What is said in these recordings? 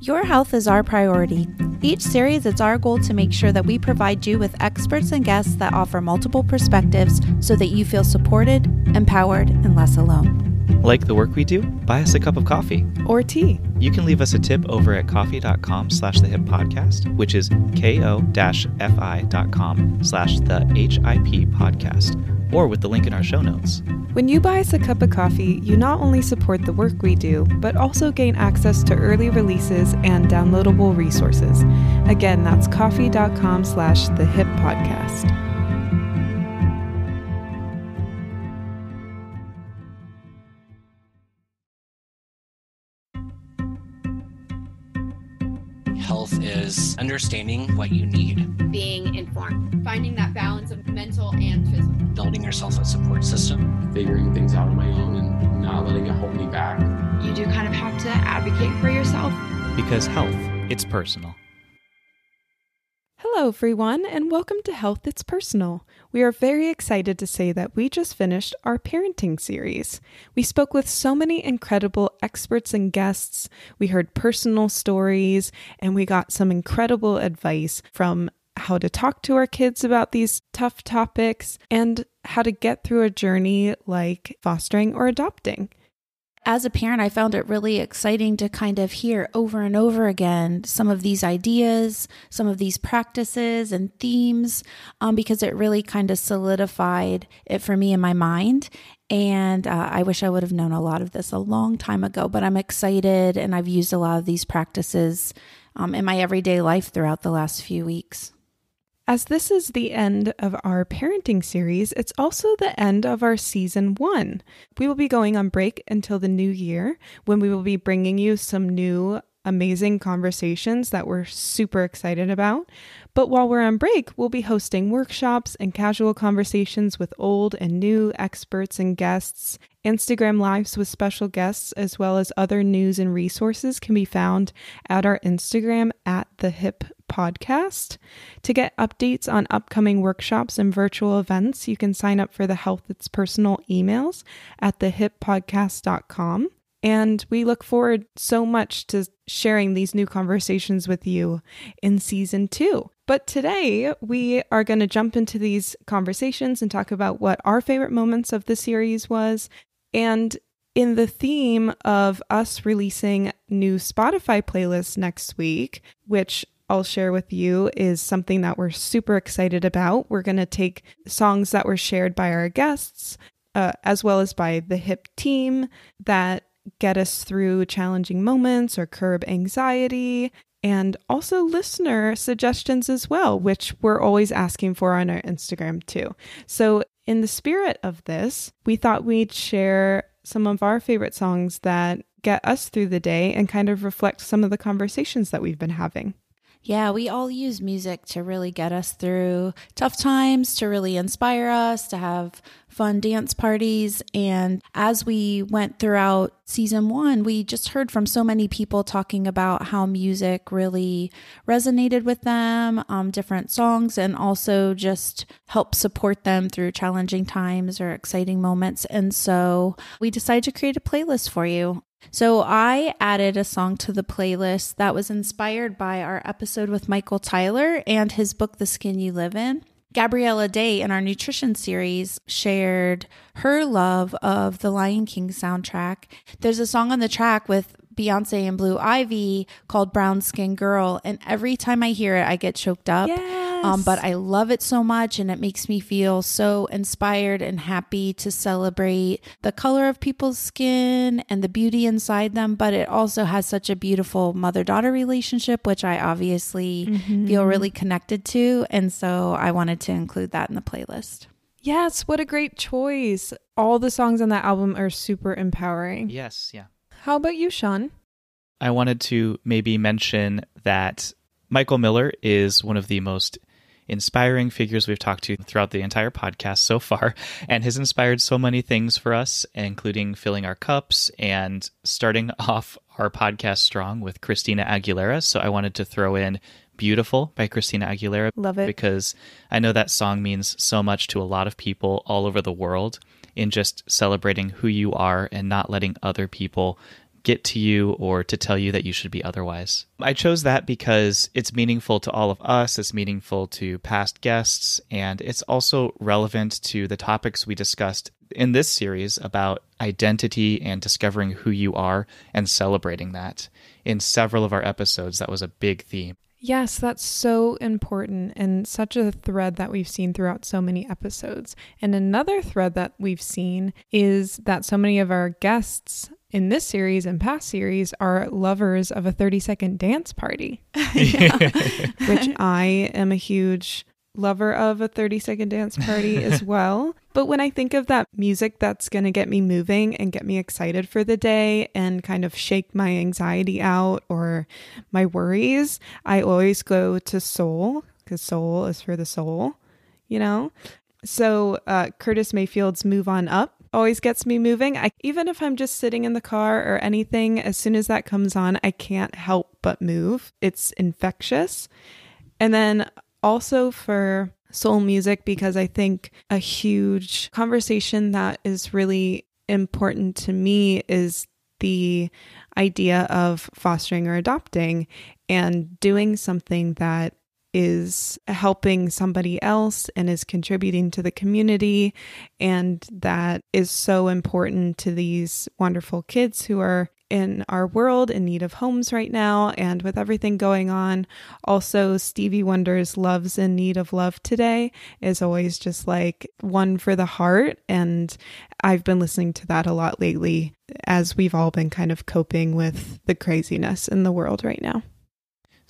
Your health is our priority. Each series, it's our goal to make sure that we provide you with experts and guests that offer multiple perspectives so that you feel supported, empowered, and less alone. Like the work we do? Buy us a cup of coffee. Or tea. You can leave us a tip over at ko-fi.com slash the hip podcast, which is ko-fi.com slash the HIP podcast, or with the link in our show notes. When you buy us a cup of coffee, you not only support the work we do, but also gain access to early releases and downloadable resources. Again, that's ko-fi.com slash the hip podcast. Is understanding what you need, being informed, finding that balance of mental and physical, building yourself a support system, figuring things out on my own and not letting it hold me back. You do kind of have to advocate for yourself. Because health, it's personal. Hello, everyone, and welcome to Health It's Personal. We are very excited to say that we just finished our parenting series. We spoke with so many incredible experts and guests. We heard personal stories, and we got some incredible advice from how to talk to our kids about these tough topics and how to get through a journey like fostering or adopting as a parent, I found it really exciting to kind of hear over and over again some of these ideas, some of these practices and themes, um, because it really kind of solidified it for me in my mind. And uh, I wish I would have known a lot of this a long time ago, but I'm excited and I've used a lot of these practices um, in my everyday life throughout the last few weeks. As this is the end of our parenting series, it's also the end of our season one. We will be going on break until the new year when we will be bringing you some new amazing conversations that we're super excited about. But while we're on break, we'll be hosting workshops and casual conversations with old and new experts and guests. Instagram lives with special guests, as well as other news and resources, can be found at our Instagram at the Hip Podcast. To get updates on upcoming workshops and virtual events, you can sign up for the Health It's Personal emails at thehippodcast.com. And we look forward so much to sharing these new conversations with you in season two. But today we are going to jump into these conversations and talk about what our favorite moments of the series was. And in the theme of us releasing new Spotify playlists next week, which I'll share with you is something that we're super excited about. We're going to take songs that were shared by our guests, uh, as well as by the HIP team, that get us through challenging moments or curb anxiety, and also listener suggestions as well, which we're always asking for on our Instagram too. So, in the spirit of this, we thought we'd share some of our favorite songs that get us through the day and kind of reflect some of the conversations that we've been having. Yeah, we all use music to really get us through tough times, to really inspire us, to have fun dance parties. And as we went throughout season one, we just heard from so many people talking about how music really resonated with them, um, different songs, and also just help support them through challenging times or exciting moments. And so we decided to create a playlist for you. So I added a song to the playlist that was inspired by our episode with Michael Tyler and his book, The Skin You Live In. Gabriella Day in our nutrition series shared her love of the Lion King soundtrack. There's a song on the track with Beyonce and Blue Ivy called Brown Skin Girl. And every time I hear it, I get choked up. Yes. Um, but I love it so much and it makes me feel so inspired and happy to celebrate the color of people's skin and the beauty inside them. But it also has such a beautiful mother daughter relationship, which I obviously mm-hmm. feel really connected to. And so I wanted to include that in the playlist. Yes, what a great choice. All the songs on that album are super empowering. Yes, yeah. How about you, Sean? I wanted to maybe mention that Michael Miller is one of the most inspiring figures we've talked to throughout the entire podcast so far and has inspired so many things for us, including filling our cups and starting off our podcast strong with Christina Aguilera. So I wanted to throw in Beautiful by Christina Aguilera. Love it. Because I know that song means so much to a lot of people all over the world in just celebrating who you are and not letting other people get to you or to tell you that you should be otherwise. I chose that because it's meaningful to all of us, it's meaningful to past guests, and it's also relevant to the topics we discussed in this series about identity and discovering who you are and celebrating that. In several of our episodes, that was a big theme. Yes, that's so important and such a thread that we've seen throughout so many episodes. And another thread that we've seen is that so many of our guests in this series and past series are lovers of a 30 second dance party, which I am a huge lover of a 30 second dance party as well. But when I think of that music that's going to get me moving and get me excited for the day and kind of shake my anxiety out or my worries, I always go to soul because soul is for the soul, you know? So uh, Curtis Mayfield's Move On Up always gets me moving. I even if I'm just sitting in the car or anything, as soon as that comes on, I can't help but move. It's infectious. And then also for soul music because I think a huge conversation that is really important to me is the idea of fostering or adopting and doing something that is helping somebody else and is contributing to the community. And that is so important to these wonderful kids who are in our world in need of homes right now. And with everything going on, also Stevie Wonder's Love's in Need of Love Today is always just like one for the heart. And I've been listening to that a lot lately as we've all been kind of coping with the craziness in the world right now.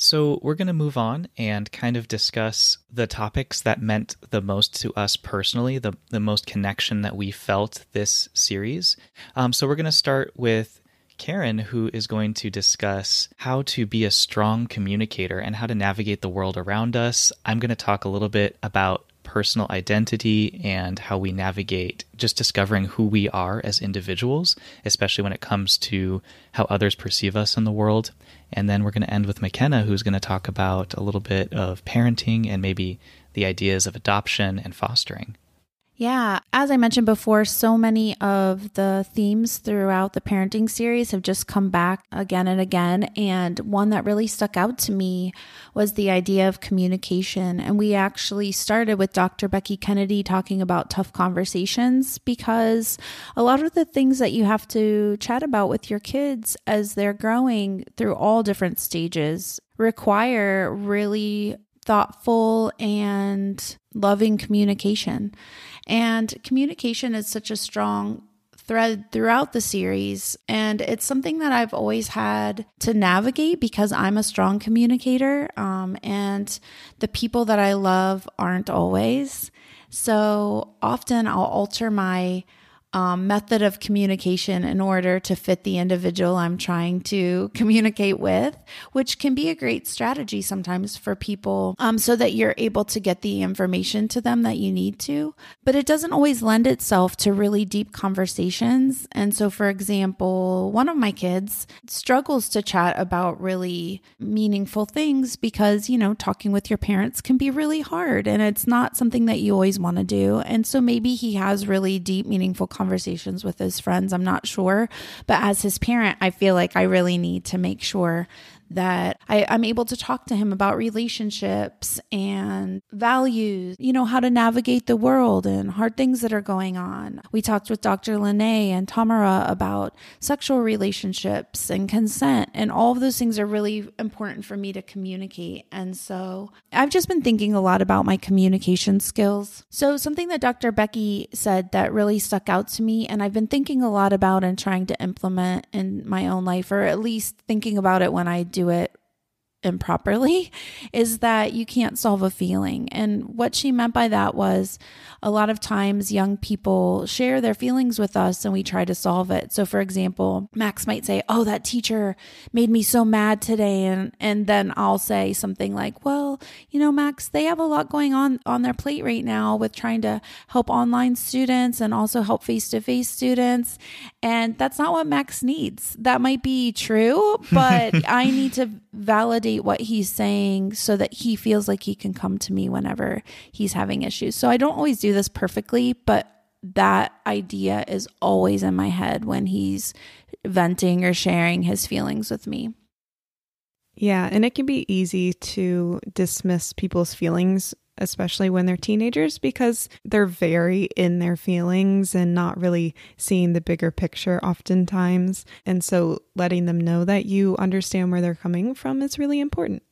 So, we're going to move on and kind of discuss the topics that meant the most to us personally, the, the most connection that we felt this series. Um, so, we're going to start with Karen, who is going to discuss how to be a strong communicator and how to navigate the world around us. I'm going to talk a little bit about personal identity and how we navigate just discovering who we are as individuals, especially when it comes to how others perceive us in the world. And then we're going to end with McKenna, who's going to talk about a little bit of parenting and maybe the ideas of adoption and fostering. Yeah, as I mentioned before, so many of the themes throughout the parenting series have just come back again and again. And one that really stuck out to me was the idea of communication. And we actually started with Dr. Becky Kennedy talking about tough conversations because a lot of the things that you have to chat about with your kids as they're growing through all different stages require really thoughtful and loving communication. And communication is such a strong thread throughout the series. And it's something that I've always had to navigate because I'm a strong communicator. Um, and the people that I love aren't always. So often I'll alter my um, method of communication in order to fit the individual I'm trying to communicate with, which can be a great strategy sometimes for people um, so that you're able to get the information to them that you need to. But it doesn't always lend itself to really deep conversations. And so, for example, one of my kids struggles to chat about really meaningful things because, you know, talking with your parents can be really hard and it's not something that you always want to do. And so maybe he has really deep, meaningful conversations with his friends. I'm not sure. But as his parent, I feel like I really need to make sure that I, am able to talk to him about relationships and values, you know, how to navigate the world and hard things that are going on. We talked with Dr. Lene and Tamara about sexual relationships and consent, and all of those things are really important for me to communicate. And so I've just been thinking a lot about my communication skills. So, something that Dr. Becky said that really stuck out to me, and I've been thinking a lot about and trying to implement in my own life, or at least thinking about it when I do do it improperly is that you can't solve a feeling. And what she meant by that was a lot of times young people share their feelings with us and we try to solve it. So for example, Max might say, "Oh, that teacher made me so mad today." And and then I'll say something like, "Well, you know, Max, they have a lot going on on their plate right now with trying to help online students and also help face-to-face students, and that's not what Max needs. That might be true, but I need to validate what he's saying so that he feels like he can come to me whenever he's having issues. So I don't always do this perfectly, but that idea is always in my head when he's venting or sharing his feelings with me. Yeah, and it can be easy to dismiss people's feelings, especially when they're teenagers, because they're very in their feelings and not really seeing the bigger picture oftentimes. And so letting them know that you understand where they're coming from is really important.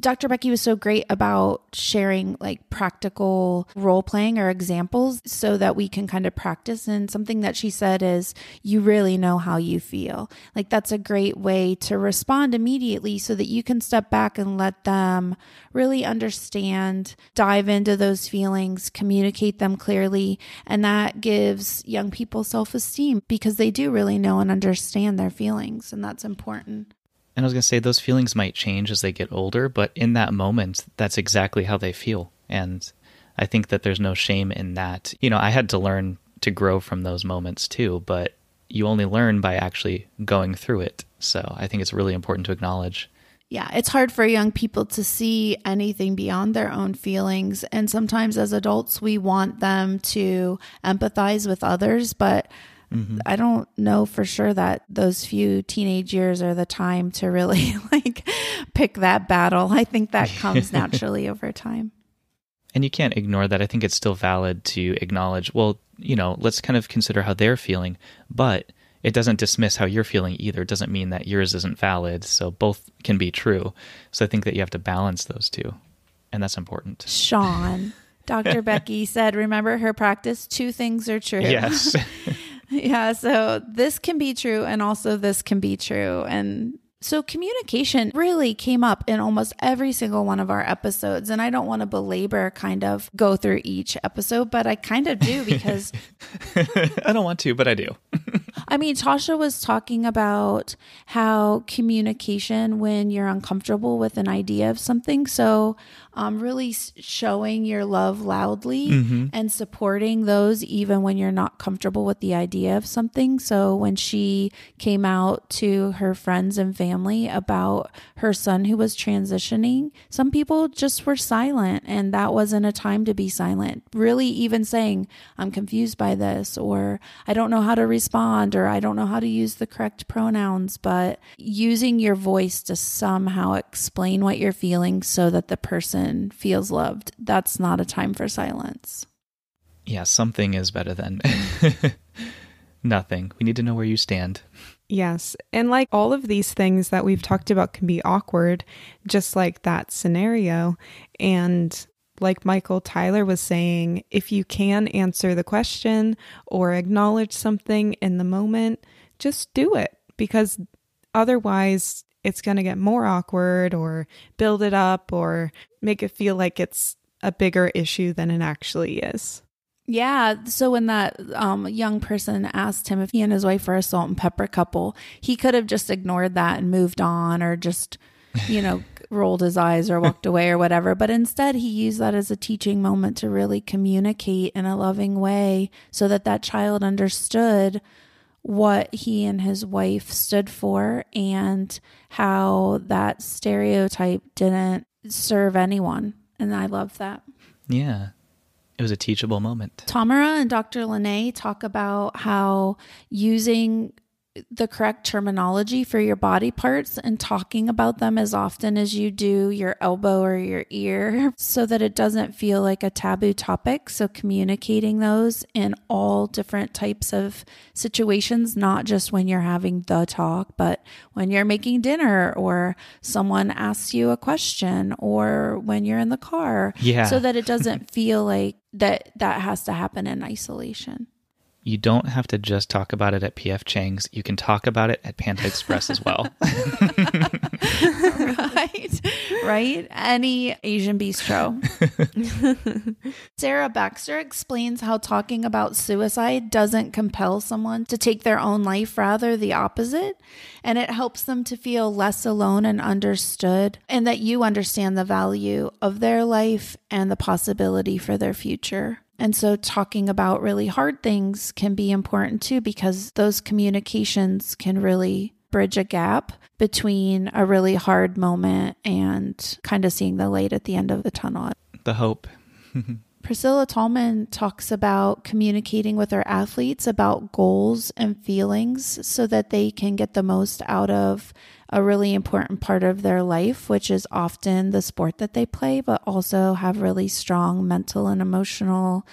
Dr. Becky was so great about sharing like practical role playing or examples so that we can kind of practice. And something that she said is, you really know how you feel. Like that's a great way to respond immediately so that you can step back and let them really understand, dive into those feelings, communicate them clearly. And that gives young people self esteem because they do really know and understand their feelings. And that's important. And I was going to say, those feelings might change as they get older, but in that moment, that's exactly how they feel. And I think that there's no shame in that. You know, I had to learn to grow from those moments too, but you only learn by actually going through it. So I think it's really important to acknowledge. Yeah, it's hard for young people to see anything beyond their own feelings. And sometimes as adults, we want them to empathize with others, but Mm-hmm. I don't know for sure that those few teenage years are the time to really like pick that battle. I think that comes naturally over time. And you can't ignore that. I think it's still valid to acknowledge, well, you know, let's kind of consider how they're feeling, but it doesn't dismiss how you're feeling either. It doesn't mean that yours isn't valid. So both can be true. So I think that you have to balance those two. And that's important. Sean, Dr. Becky said, remember her practice? Two things are true. Yes. Yeah. So this can be true, and also this can be true. And so communication really came up in almost every single one of our episodes. And I don't want to belabor kind of go through each episode, but I kind of do because I don't want to, but I do. I mean, Tasha was talking about how communication when you're uncomfortable with an idea of something. So, um, really showing your love loudly mm-hmm. and supporting those even when you're not comfortable with the idea of something. So, when she came out to her friends and family about her son who was transitioning, some people just were silent, and that wasn't a time to be silent. Really, even saying, I'm confused by this, or I don't know how to respond or I don't know how to use the correct pronouns, but using your voice to somehow explain what you're feeling so that the person feels loved. That's not a time for silence. Yeah, something is better than nothing. We need to know where you stand. Yes. And like all of these things that we've talked about can be awkward, just like that scenario. And like Michael Tyler was saying, if you can answer the question or acknowledge something in the moment, just do it because otherwise it's going to get more awkward or build it up or make it feel like it's a bigger issue than it actually is. Yeah. So when that um, young person asked him if he and his wife were a salt and pepper couple, he could have just ignored that and moved on or just, you know, rolled his eyes or walked away or whatever. But instead, he used that as a teaching moment to really communicate in a loving way so that that child understood what he and his wife stood for and how that stereotype didn't serve anyone. And I love that. Yeah. It was a teachable moment. Tamara and Dr. Lene talk about how using the correct terminology for your body parts and talking about them as often as you do your elbow or your ear so that it doesn't feel like a taboo topic. So, communicating those in all different types of situations, not just when you're having the talk, but when you're making dinner or someone asks you a question or when you're in the car. Yeah. So that it doesn't feel like that that has to happen in isolation you don't have to just talk about it at PF Chang's. You can talk about it at Panda Express as well. right. Right. Any Asian bistro. Sarah Baxter explains how talking about suicide doesn't compel someone to take their own life, rather the opposite. And it helps them to feel less alone and understood, and that you understand the value of their life and the possibility for their future. And so, talking about really hard things can be important too, because those communications can really bridge a gap between a really hard moment and kind of seeing the light at the end of the tunnel. The hope. Priscilla Tallman talks about communicating with her athletes about goals and feelings so that they can get the most out of a really important part of their life, which is often the sport that they play, but also have really strong mental and emotional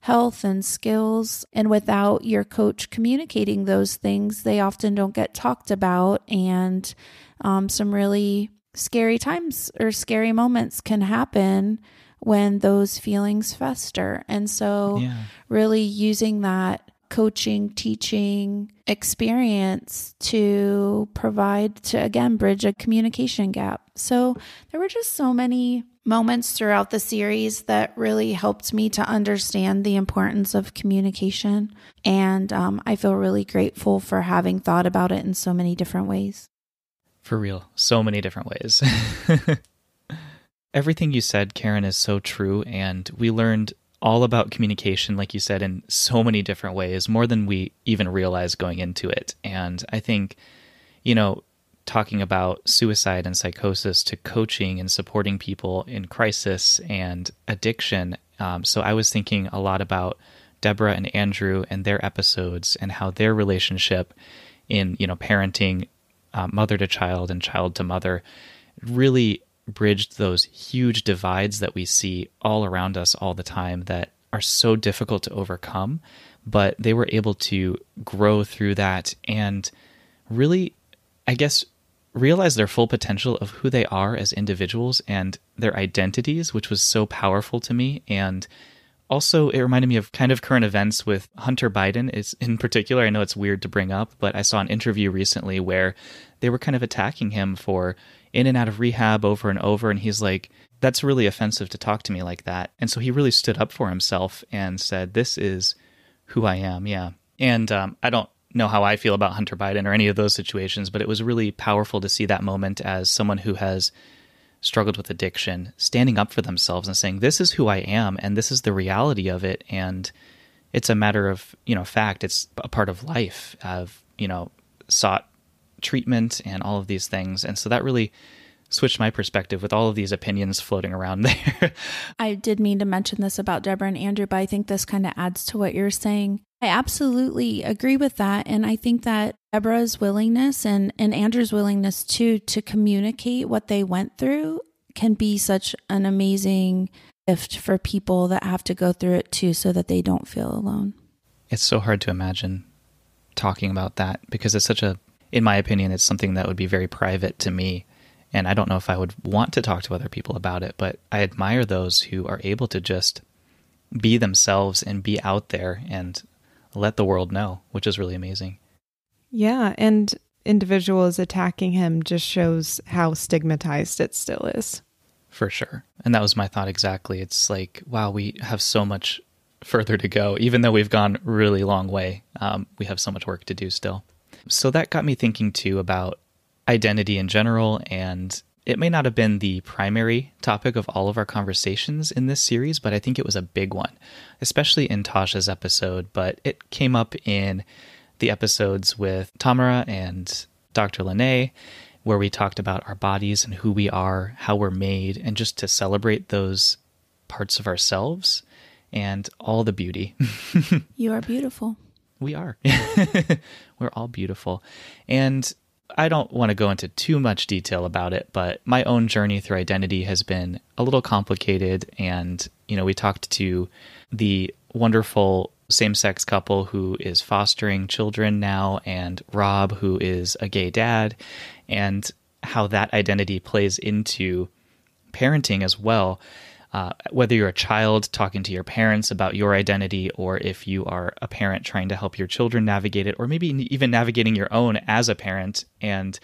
health and skills. And without your coach communicating those things, they often don't get talked about. And um, some really scary times or scary moments can happen when those feelings fester. And so, Yeah. really using that coaching, teaching experience to provide to again bridge a communication gap. So, there were just so many moments throughout the series that really helped me to understand the importance of communication. And um, I feel really grateful for having thought about it in so many different ways. For real, so many different ways. Everything you said, Karen, is so true. And we learned all about communication, like you said, in so many different ways, more than we even realize going into it. And I think, you know, talking about suicide and psychosis to coaching and supporting people in crisis and addiction. Um, so I was thinking a lot about Deborah and Andrew and their episodes and how their relationship in, you know, parenting uh, mother to child and child to mother really bridged those huge divides that we see all around us all the time that are so difficult to overcome but they were able to grow through that and really i guess realize their full potential of who they are as individuals and their identities which was so powerful to me. And also it reminded me of kind of current events with hunter biden. Is in particular i know it's weird to bring up but i saw an interview recently where they were kind of attacking him for in and out of rehab over and over and he's like that's really offensive to talk to me like that. And so he really stood up for himself and said this is who i am. Yeah. And um, i don't know how i feel about hunter biden or any of those situations but it was really powerful to see that moment as someone who has struggled with addiction standing up for themselves and saying this is who i am and this is the reality of it and it's a matter of you know fact. It's a part of life. I've you know sought treatment and all of these things and so that really switched my perspective with all of these opinions floating around there I did mean to mention this about Deborah and Andrew, but I think this kind of adds to what you're saying. I absolutely agree with that. And I think that Deborah's willingness and, and Andrew's willingness too to communicate what they went through can be such an amazing gift for people that have to go through it too so that they don't feel alone. it's so hard to imagine talking about that because it's such a in my opinion it's something that would be very private to me. And i don't know if i would want to talk to other people about it but i admire those who are able to just be themselves and be out there and let the world know which is really amazing. Yeah, and individuals attacking him just shows how stigmatized it still is. for sure. And that was my thought exactly. It's like wow we have so much further to go. Even though we've gone really long way um, we have so much work to do still so that got me thinking too about identity in general and it may not have been the primary topic of all of our conversations in this series but i think it was a big one especially in tasha's episode but it came up in the episodes with tamara and dr lene where we talked about our bodies and who we are how we're made and just to celebrate those parts of ourselves and all the beauty You are beautiful. We are. We're all beautiful. And I don't want to go into too much detail about it, but my own journey through identity has been a little complicated. And, you know, we talked to the wonderful same sex couple who is fostering children now, and Rob, who is a gay dad, and how that identity plays into parenting as well. Uh, whether you're a child talking to your parents about your identity, or if you are a parent trying to help your children navigate it, or maybe even navigating your own as a parent. And,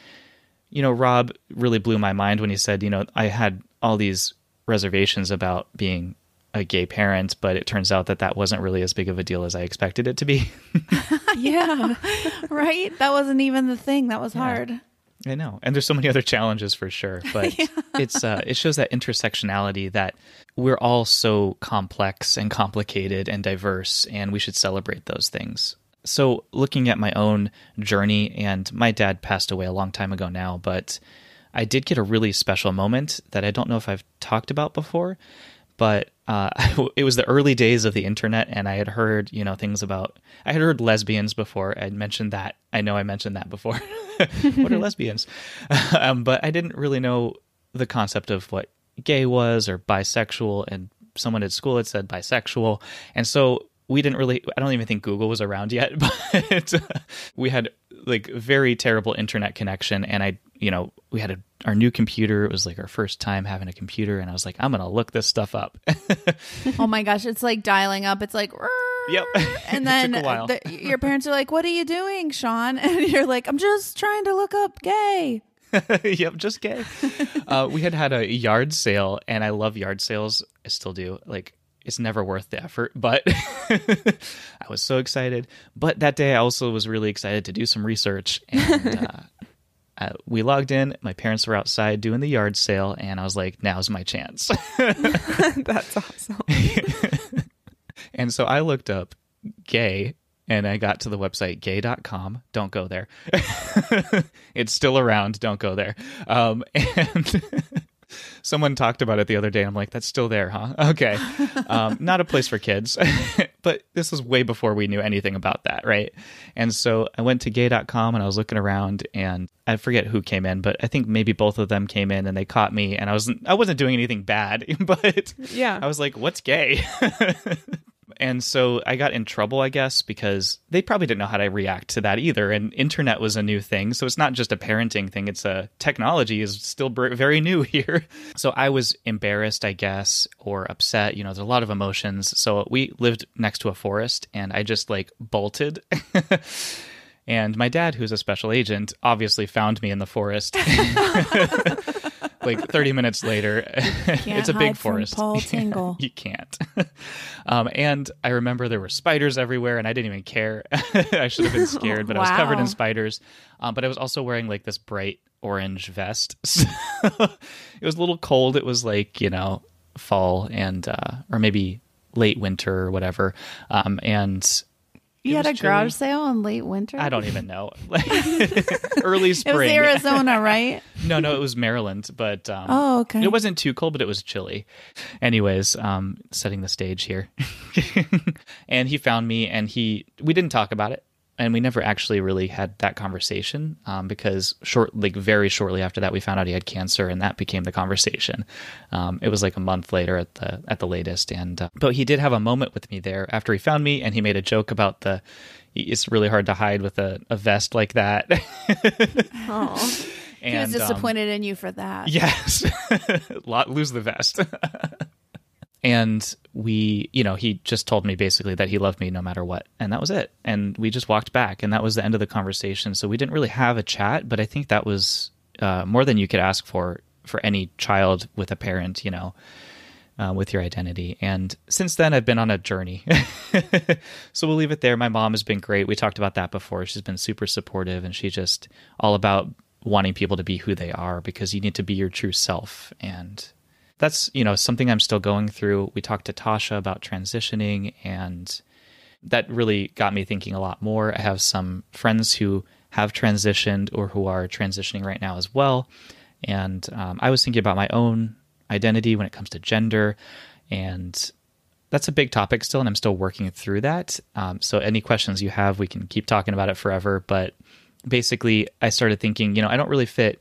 you know, Rob really blew my mind when he said, you know, I had all these reservations about being a gay parent, but it turns out that that wasn't really as big of a deal as I expected it to be. Yeah. right? That wasn't even the thing. That was hard. I know, and there's so many other challenges for sure, but it's uh, it shows that intersectionality that we're all so complex and complicated and diverse, and we should celebrate those things. So, looking at my own journey, and my dad passed away a long time ago now, but I did get a really special moment that I don't know if I've talked about before, but uh, it was the early days of the internet, and I had heard, you know, things about. I had heard lesbians before. I'd mentioned that. I know I mentioned that before. what are lesbians? um, but I didn't really know the concept of what gay was or bisexual. And someone at school had said bisexual, and so we didn't really. I don't even think Google was around yet, but we had like very terrible internet connection, and I, you know, we had a our new computer. It was like our first time having a computer, and I was like, I'm gonna look this stuff up. oh my gosh, it's like dialing up. It's like, yep. And then the, your parents are like, "What are you doing, Sean?" And you're like, "I'm just trying to look up gay." yep, just gay. Uh, we had had a yard sale, and I love yard sales. I still do. Like, it's never worth the effort, but I was so excited. But that day, I also was really excited to do some research, and uh, uh, we logged in. My parents were outside doing the yard sale, and I was like, "Now's my chance." That's awesome. and so I looked up gay, and I got to the website gay.com. Don't go there. it's still around. Don't go there. Um, and someone talked about it the other day. I'm like, that's still there, huh? Okay. Um, not a place for kids. but this was way before we knew anything about that, right? And so I went to gay.com and I was looking around and I forget who came in, but I think maybe both of them came in and they caught me and I wasn't I wasn't doing anything bad, but yeah. I was like, what's gay? And so I got in trouble, I guess, because they probably didn't know how to react to that either. And internet was a new thing, so it's not just a parenting thing; it's a technology is still very new here. So I was embarrassed, I guess, or upset. You know, there's a lot of emotions. So we lived next to a forest, and I just like bolted. and my dad, who's a special agent, obviously found me in the forest. like 30 minutes later, it's a big forest. Paul Tingle. you can't. Um, and I remember there were spiders everywhere, and I didn't even care. I should have been scared, but wow. I was covered in spiders. Um, but I was also wearing like this bright orange vest. So it was a little cold. It was like, you know, fall and, uh, or maybe late winter or whatever. Um, and you had a chilly. garage sale in late winter? I don't even know. Early spring. It was Arizona, right? no, no, it was Maryland, but um, oh, okay. It wasn't too cold, but it was chilly. Anyways, um, setting the stage here, and he found me, and he we didn't talk about it and we never actually really had that conversation um, because short, like very shortly after that, we found out he had cancer, and that became the conversation. Um, it was like a month later at the at the latest, and uh, but he did have a moment with me there after he found me, and he made a joke about the. It's really hard to hide with a, a vest like that. oh. And, he was um, disappointed um, in you for that. Yes, lose the vest and we you know he just told me basically that he loved me no matter what. And that was it. And we just walked back. And that was the end of the conversation. So we didn't really have a chat but i think that was uh, more than you could ask for for any child with a parent you know uh, with your identity. And since then i've been on a journey. So we'll leave it there. My mom has been great. We talked about that before. She's been super supportive and she's just all about wanting people to be who they are because you need to be your true self. And that's you know something I'm still going through. We talked to Tasha about transitioning, and that really got me thinking a lot more. I have some friends who have transitioned or who are transitioning right now as well, and um, I was thinking about my own identity when it comes to gender, and that's a big topic still, and I'm still working through that. Um, so any questions you have, we can keep talking about it forever. But basically, I started thinking, you know, I don't really fit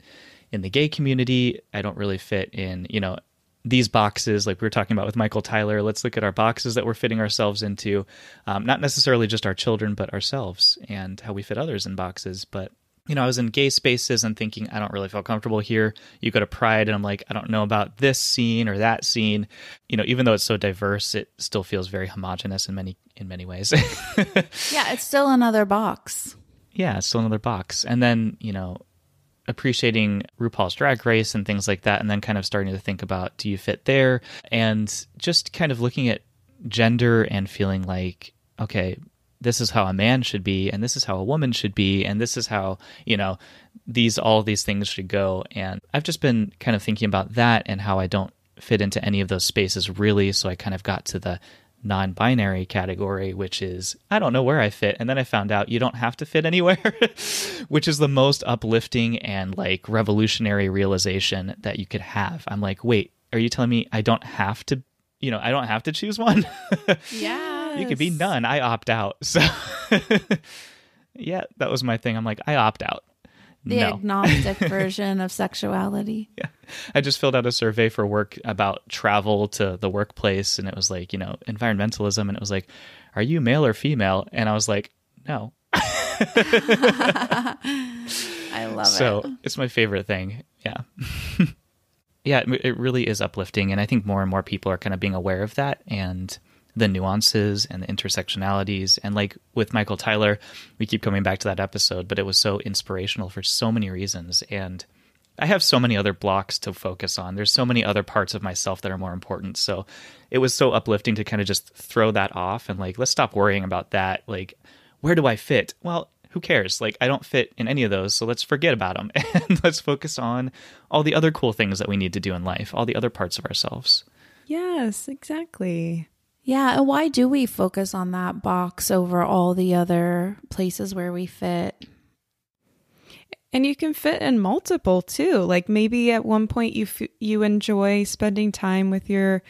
in the gay community. I don't really fit in, you know, these boxes, like we were talking about with Michael Tyler, let's look at our boxes that we're fitting ourselves into, um, not necessarily just our children, but ourselves and how we fit others in boxes. But you know, I was in gay spaces and thinking, I don't really feel comfortable here. You go to Pride, and I'm like, I don't know about this scene or that scene. You know, even though it's so diverse, it still feels very homogenous in many in many ways. yeah, it's still another box. Yeah, it's still another box. And then you know, appreciating RuPaul's Drag Race and things like that, and then kind of starting to think about do you fit there, and just kind of looking at gender and feeling like, okay, this is how a man should be, and this is how a woman should be, and this is how you know these all these things should go. And I've just been kind of thinking about that and how I don't fit into any of those spaces really. So I kind of got to the non binary category, which is I don't know where I fit. And then I found out you don't have to fit anywhere, which is the most uplifting and like revolutionary realization that you could have. I'm like, wait, are you telling me I don't have to you know, I don't have to choose one. Yeah. you could be none. I opt out. So yeah, that was my thing. I'm like, I opt out. The no. agnostic version of sexuality. Yeah. I just filled out a survey for work about travel to the workplace and it was like, you know, environmentalism and it was like, are you male or female? And I was like, no. I love so it. So, it's my favorite thing. Yeah. yeah, it, it really is uplifting. And I think more and more people are kind of being aware of that and the nuances and the intersectionalities. And like with Michael Tyler, we keep coming back to that episode, but it was so inspirational for so many reasons. And I have so many other blocks to focus on. There's so many other parts of myself that are more important. So it was so uplifting to kind of just throw that off and like, let's stop worrying about that. Like, where do I fit? Well, who cares? Like, I don't fit in any of those, so let's forget about them and let's focus on all the other cool things that we need to do in life, all the other parts of ourselves. Yes, exactly. Yeah, and why do we focus on that box over all the other places where we fit? And you can fit in multiple too. Like maybe at one point you f- you enjoy spending time with your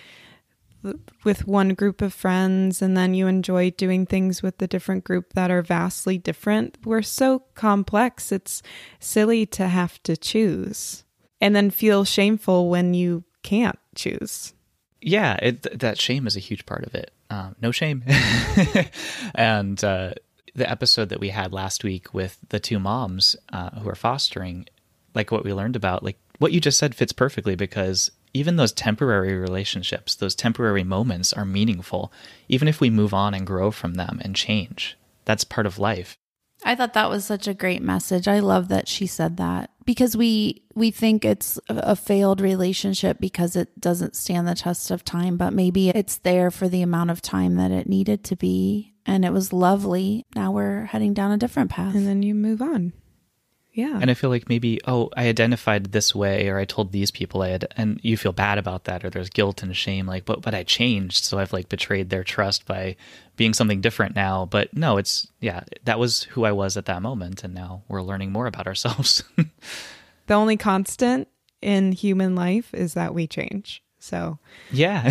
with one group of friends and then you enjoy doing things with the different group that are vastly different. We're so complex. It's silly to have to choose and then feel shameful when you can't choose. Yeah, it, that shame is a huge part of it. Um, no shame. and uh, the episode that we had last week with the two moms uh, who are fostering, like what we learned about, like what you just said fits perfectly because even those temporary relationships, those temporary moments are meaningful, even if we move on and grow from them and change. That's part of life. I thought that was such a great message. I love that she said that because we we think it's a failed relationship because it doesn't stand the test of time, but maybe it's there for the amount of time that it needed to be and it was lovely. Now we're heading down a different path. And then you move on. Yeah. And I feel like maybe, oh, I identified this way, or I told these people I had, and you feel bad about that, or there's guilt and shame, like, but but I changed, so I've like betrayed their trust by being something different now. But no, it's yeah, that was who I was at that moment, and now we're learning more about ourselves. the only constant in human life is that we change. So yeah,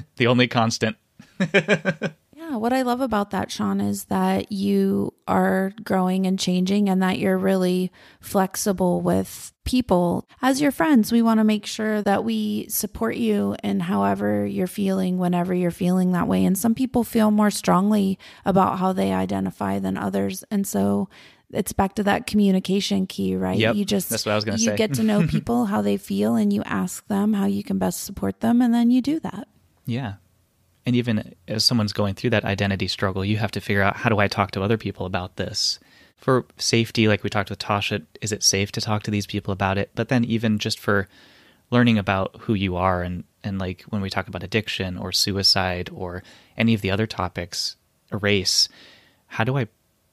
the only constant. What I love about that, Sean, is that you are growing and changing and that you're really flexible with people. As your friends, we want to make sure that we support you in however you're feeling, whenever you're feeling that way. And some people feel more strongly about how they identify than others. And so it's back to that communication key, right? Yep, you just that's what I was gonna you say. get to know people, how they feel, and you ask them how you can best support them, and then you do that. Yeah. And even as someone's going through that identity struggle, you have to figure out how do I talk to other people about this? For safety, like we talked with Tasha, is it safe to talk to these people about it? But then even just for learning about who you are and, and like when we talk about addiction or suicide or any of the other topics, a race, how do I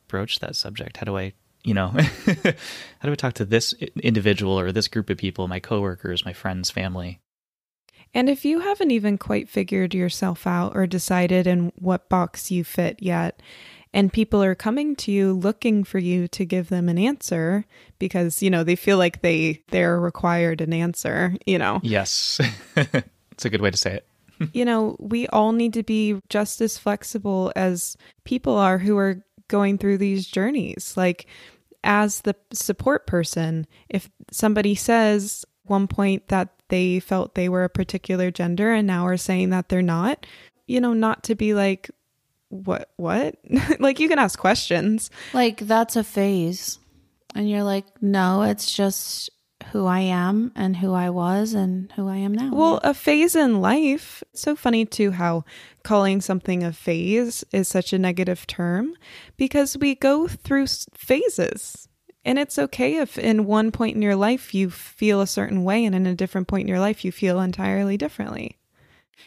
broach that subject? How do I, you know, how do I talk to this individual or this group of people, my coworkers, my friends, family? And if you haven't even quite figured yourself out or decided in what box you fit yet, and people are coming to you looking for you to give them an answer because, you know, they feel like they they're required an answer, you know. Yes. it's a good way to say it. you know, we all need to be just as flexible as people are who are going through these journeys. Like as the support person, if somebody says one point that they felt they were a particular gender and now are saying that they're not, you know, not to be like, what, what? like you can ask questions. Like that's a phase. And you're like, no, it's just who I am and who I was and who I am now. Well, a phase in life. It's so funny too how calling something a phase is such a negative term because we go through phases. And it's okay if in one point in your life you feel a certain way and in a different point in your life you feel entirely differently.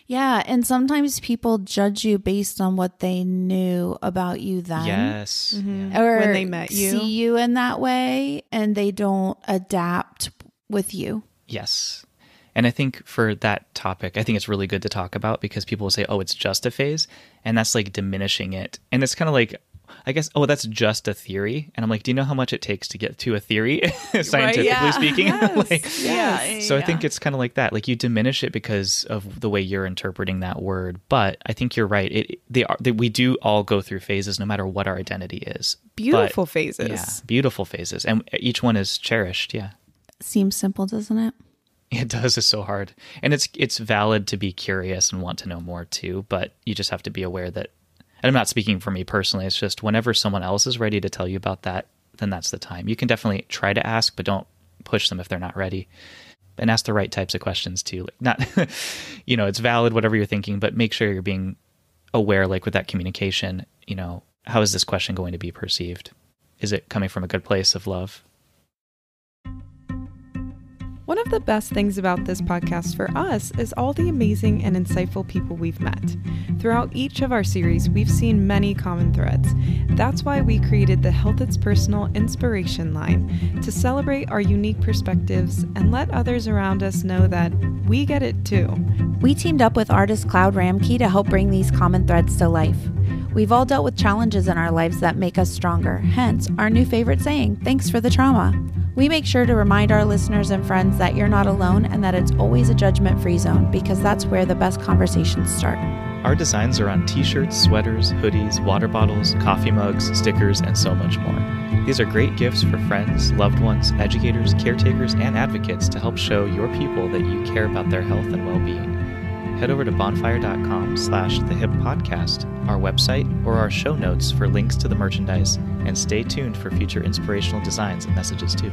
Yeah, and sometimes people judge you based on what they knew about you then. Yes. Mm-hmm. Or when they met you. see you in that way and they don't adapt with you. Yes. And I think for that topic, I think it's really good to talk about because people will say, oh, it's just a phase. And that's like diminishing it. And it's kind of like, I guess, oh, that's just a theory. And I'm like, do you know how much it takes to get to a theory, scientifically yeah. speaking? Yes, Like, yes. so I think it's kind of like that. Like you diminish it because of the way you're interpreting that word. But I think you're right. It they are they, we do all go through phases, no matter what our identity is. Beautiful But, phases. Yeah, beautiful phases, and each one is cherished. Yeah. Seems simple, doesn't it? It does. It's so hard, and it's it's valid to be curious and want to know more too. But you just have to be aware that. And I'm not speaking for me personally. It's just whenever someone else is ready to tell you about that, then that's the time. You can definitely try to ask, but don't push them if they're not ready. And ask the right types of questions too. Like not, you know, it's valid whatever you're thinking, but make sure you're being aware. Like with that communication, you know, how is this question going to be perceived? Is it coming from a good place of love? One of the best things about this podcast for us is all the amazing and insightful people we've met. Throughout each of our series, we've seen many common threads. That's why we created the Health It's Personal Inspiration Line to celebrate our unique perspectives and let others around us know that we get it too. We teamed up with artist Cloud Ramkey to help bring these common threads to life. We've all dealt with challenges in our lives that make us stronger, hence, our new favorite saying, thanks for the trauma. We make sure to remind our listeners and friends that you're not alone and that it's always a judgment free zone because that's where the best conversations start. Our designs are on t shirts, sweaters, hoodies, water bottles, coffee mugs, stickers, and so much more. These are great gifts for friends, loved ones, educators, caretakers, and advocates to help show your people that you care about their health and well being. Head over to bonfire.com slash the hip podcast, our website, or our show notes for links to the merchandise, and stay tuned for future inspirational designs and messages too.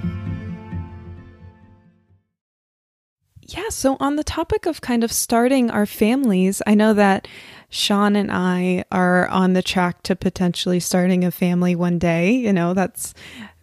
Yeah, so on the topic of kind of starting our families, I know that Sean and I are on the track to potentially starting a family one day. You know, that's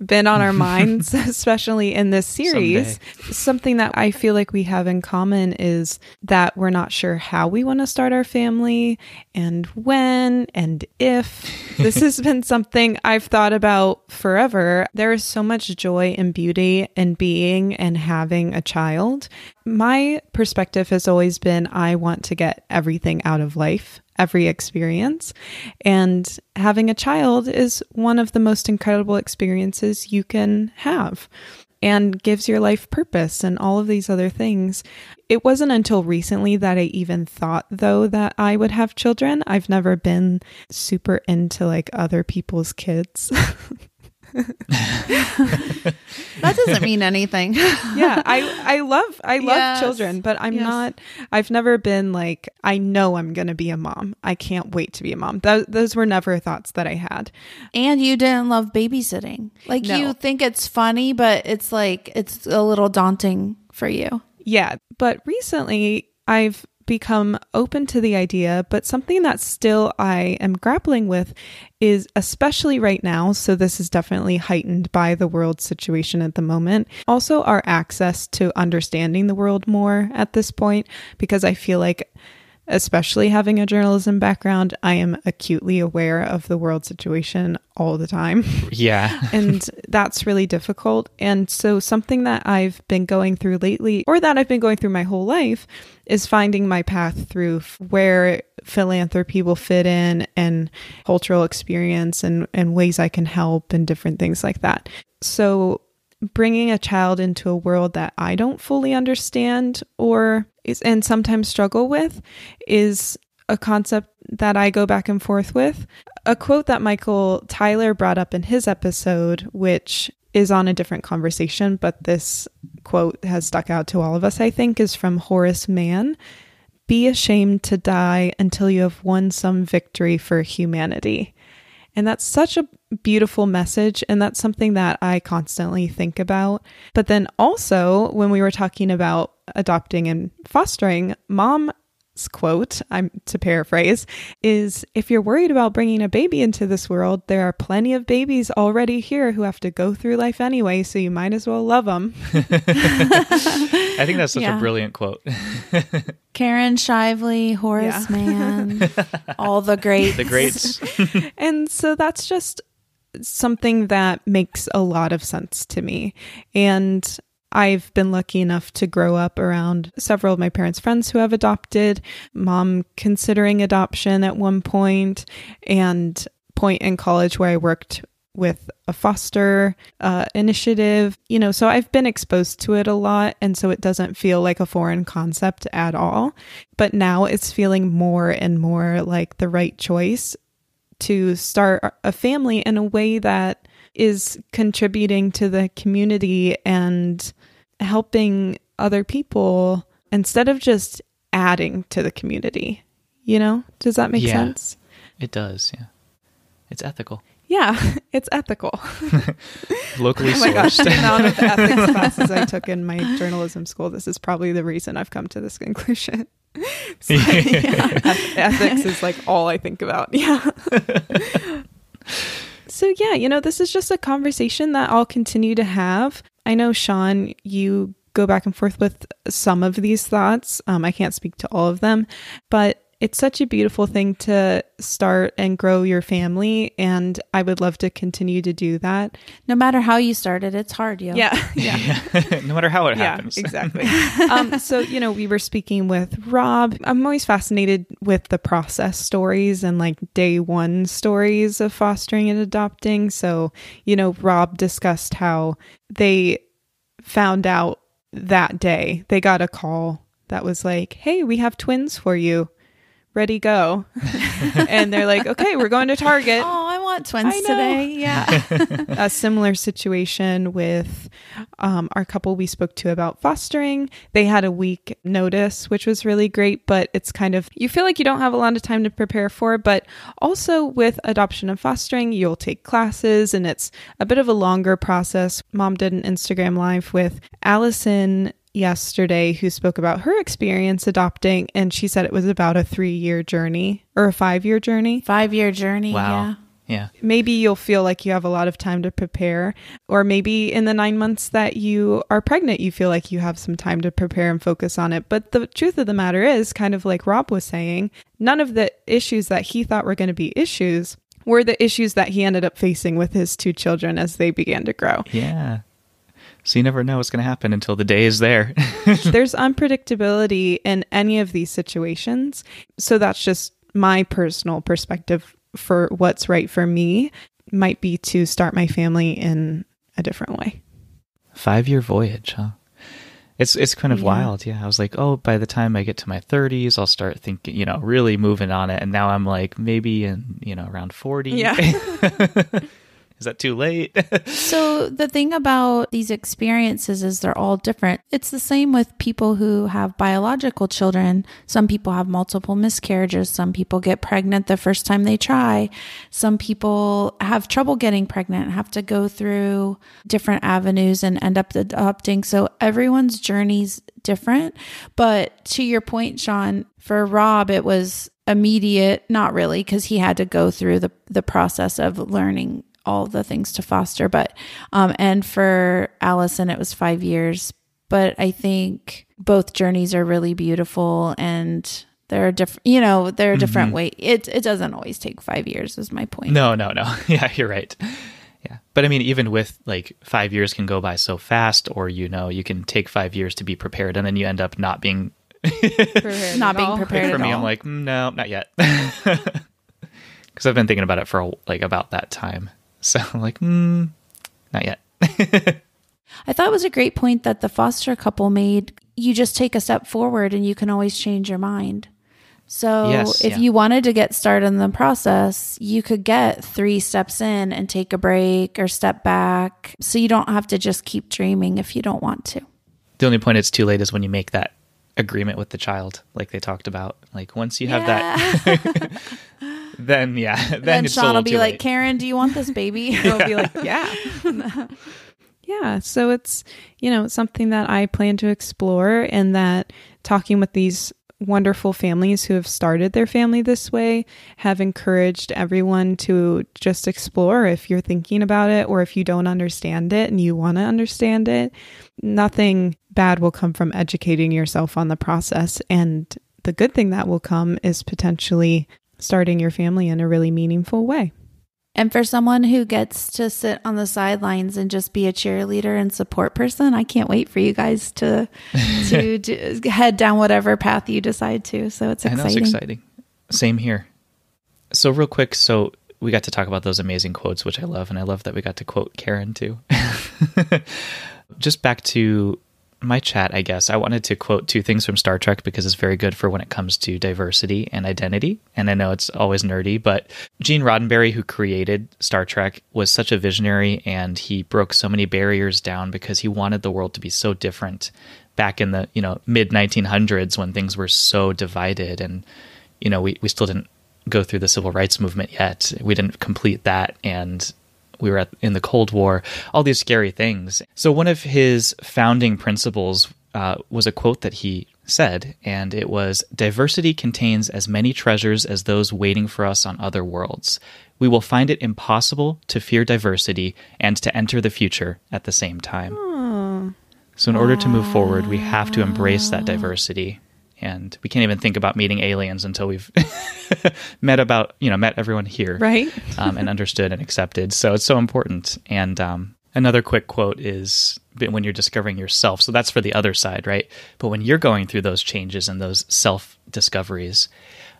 been on our minds, especially in this series. Something that I feel like we have in common is that we're not sure how we want to start our family and when and if. This has been something I've thought about forever. There is so much joy and beauty in being and having a child. My perspective has always been I want to get everything out of life every experience. And having a child is one of the most incredible experiences you can have and gives your life purpose and all of these other things. It wasn't until recently that I even thought, though, that I would have children. I've never been super into like other people's kids. That doesn't mean anything. yeah, I I love I love Yes. children, but I'm Yes. not I've never been like I know I'm going to be a mom. I can't wait to be a mom. Th- those were never thoughts that I had. and you didn't love babysitting. Like No. you think it's funny, but it's like it's a little daunting for you. Yeah, but recently I've become open to the idea, but something that still I am grappling with is especially right now, so this is definitely heightened by the world situation at the moment. Also our access to understanding the world more at this point because I feel like especially having a journalism background, I am acutely aware of the world situation all the time Yeah. and that's really difficult. And so, something that I've been going through lately, or that I've been going through my whole life, is finding my path through where philanthropy will fit in and cultural experience and, and ways I can help and different things like that. So, bringing a child into a world that I don't fully understand or is and sometimes struggle with is a concept that I go back and forth with. A quote that Michael Tyler brought up in his episode, which is on a different conversation, but this quote has stuck out to all of us, I think, is from Horace Mann. Be ashamed to die until you have won some victory for humanity. And that's such a beautiful message. And that's something that I constantly think about. But then also, when we were talking about adopting and fostering, mom's quote, I'm to paraphrase, is if you're worried about bringing a baby into this world, there are plenty of babies already here who have to go through life anyway. So you might as well love them. I think that's such Yeah. a brilliant quote. Karen Shively, Horace Yeah. Mann, all the greats. the greats. And so that's just something that makes a lot of sense to me. And I've been lucky enough to grow up around several of my parents' friends who have adopted, mom considering adoption at one point, and point in college where I worked with a foster uh, initiative, you know, so I've been exposed to it a lot. And so it doesn't feel like a foreign concept at all. But now it's feeling more and more like the right choice to start a family in a way that is contributing to the community and helping other people instead of just adding to the community. You know, does that make Yeah. sense? It does, yeah. It's ethical. Yeah, it's ethical. Locally Oh my gosh, the amount of ethics classes I took in my journalism school, this is probably the reason I've come to this conclusion. So, yeah, eth- ethics is like all I think about. Yeah. so, yeah, you know, this is just a conversation that I'll continue to have. I know, Sean, you go back and forth with some of these thoughts. Um, I can't speak to all of them, but it's such a beautiful thing to start and grow your family. And I would love to continue to do that. No matter how you started, it's hard, yo. Yeah. Yeah. no matter how it yeah, happens. exactly. um, so, you know, we were speaking with Rob. I'm always fascinated with the process stories and like day one stories of fostering and adopting. So, you know, Rob discussed how they found out that day, they got a call that was like, hey, we have twins for you. Ready, go. and they're like, okay, we're going to Target Oh, I want twins I today. Yeah. a similar situation with um, our couple we spoke to about fostering. They had a week notice, which was really great, but it's kind of, you feel like you don't have a lot of time to prepare for. But also with adoption and fostering, you'll take classes and it's a bit of a longer process. Mom did an Instagram live with Allison yesterday who spoke about her experience adopting and she said it was about a 3 year journey or a 5 year journey Five year journey. Wow. Yeah. Yeah. maybe you'll feel like you have a lot of time to prepare or maybe in the 9 months that you are pregnant you feel like you have some time to prepare and focus on it but the truth of the matter is kind of like Rob was saying none of the issues that he thought were going to be issues were the issues that he ended up facing with his two children as they began to grow Yeah. So you never know what's going to happen until the day is there. there's unpredictability in any of these situations. So that's just my personal perspective for what's right for me might be to start my family in a different way. Five year voyage, huh? It's it's kind of Yeah. wild. Yeah. I was like, oh, by the time I get to my 30s, I'll start thinking, you know, really moving on it. And now I'm like, maybe in, you know, around 40. Yeah. is that too late? So the thing about these experiences is they're all different. It's the same with people who have biological children. Some people have multiple miscarriages. Some people get pregnant the first time they try. Some people have trouble getting pregnant, have to go through different avenues and end up adopting. So everyone's journey's different. But to your point, Sean, for Rob, it was immediate, not really, because he had to go through the, the process of learning all the things to foster. But, um, and for Allison, it was five years. But I think both journeys are really beautiful and there are different, you know, there are a different ways. It, it doesn't always take five years, is my point. no, no, no. Yeah, you're right. Yeah. But I mean, even with like five years can go by so fast, or, you know, you can take five years to be prepared and then you end up not being Not being prepared for at me, all. I'm like, "Mm, no, not yet. Because I've been thinking about it for like about that time. So I'm like, mm, not yet. I thought it was a great point that the foster couple made. You just take a step forward and you can always change your mind. So Yes, if yeah. you wanted to get started in the process, you could get three steps in and take a break or step back. So you don't have to just keep dreaming if you don't want to. The only point it's too late is when you make that agreement with the child, like they talked about. Like once you have that, then yeah, then, Then, Sean will be like, late. Karen, do you want this baby? I'll be like, yeah. yeah. So it's, you know, something that I plan to explore and that talking with these wonderful families who have started their family this way have encouraged everyone to just explore if you're thinking about it or if you don't understand it and you want to understand it. Nothing bad will come from educating yourself on the process. And the good thing that will come is potentially starting your family in a really meaningful way. And for someone who gets to sit on the sidelines and just be a cheerleader and support person, I can't wait for you guys to to do, head down whatever path you decide to. So it's I know exciting. it's exciting. Same here. So real quick, so we got to talk about those amazing quotes, which I love, and I love that we got to quote Karen too. Just back to my chat, I guess, I wanted to quote two things from Star Trek because it's very good for when it comes to diversity and identity. And I know it's always nerdy, but Gene Roddenberry, who created Star Trek, was such a visionary and he broke so many barriers down because he wanted the world to be so different back in the, you know, mid 1900s when things were so divided and you know, we, we still didn't go through the civil rights movement yet. We didn't complete that and we were at, in the Cold War, all these scary things. So, one of his founding principles uh, was a quote that he said, and it was Diversity contains as many treasures as those waiting for us on other worlds. We will find it impossible to fear diversity and to enter the future at the same time. So, in order to move forward, we have to embrace that diversity. And we can't even think about meeting aliens until we've met about, you know, met everyone here Right? um, and understood and accepted. So it's so important. And um, another quick quote is when you're discovering yourself. So that's for the other side, right? But when you're going through those changes and those self discoveries,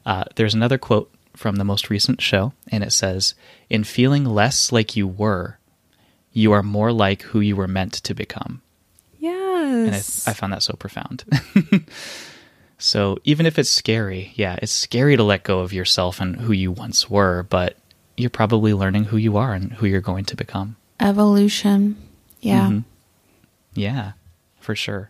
uh, there's another quote from the most recent show, and it says, In feeling less like you were, you are more like who you were meant to become. Yes. And I, I found that so profound. so even if it's scary, yeah, it's scary to let go of yourself and who you once were, but you're probably learning who you are and who you're going to become. Evolution. Yeah. Mhm. Yeah, for sure.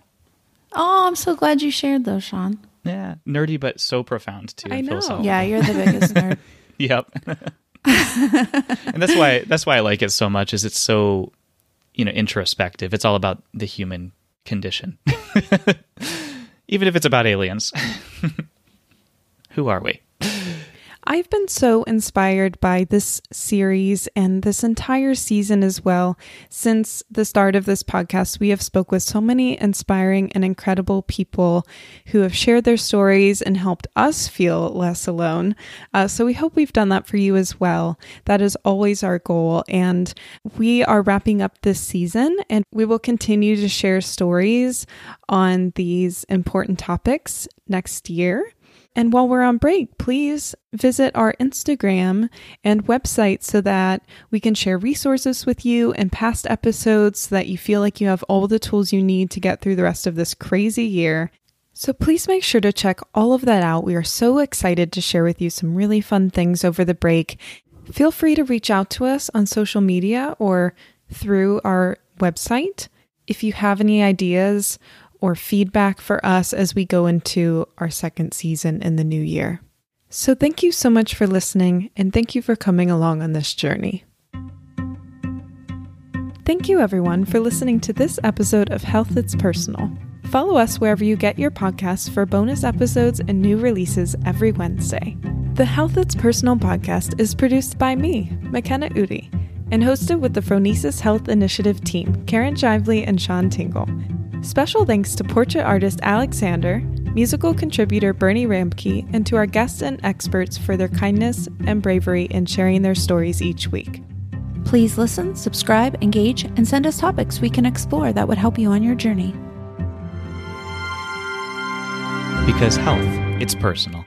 Oh, I'm so glad you shared those, Sean. Yeah, nerdy but so profound too. I know. Yeah, you're the biggest nerd. Yep. and that's why that's why I like it so much is it's so you know introspective. It's all about the human condition. Even if it's about aliens. Who are we? I've been so inspired by this series and this entire season as well. Since the start of this podcast, we have spoke with so many inspiring and incredible people who have shared their stories and helped us feel less alone. Uh, so we hope we've done that for you as well. That is always our goal. And we are wrapping up this season and we will continue to share stories on these important topics next year. And while we're on break, please visit our Instagram and website so that we can share resources with you and past episodes so that you feel like you have all the tools you need to get through the rest of this crazy year. So please make sure to check all of that out. We are so excited to share with you some really fun things over the break. Feel free to reach out to us on social media or through our website if you have any ideas or feedback for us as we go into our second season in the new year. So, thank you so much for listening and thank you for coming along on this journey. Thank you, everyone, for listening to this episode of Health That's Personal. Follow us wherever you get your podcasts for bonus episodes and new releases every Wednesday. The Health That's Personal podcast is produced by me, McKenna Udi, and hosted with the Phronesis Health Initiative team, Karen Shively and Sean Tingle. Special thanks to portrait artist Alexander, musical contributor Bernie Ramke, and to our guests and experts for their kindness and bravery in sharing their stories each week. Please listen, subscribe, engage, and send us topics we can explore that would help you on your journey. Because health, it's personal.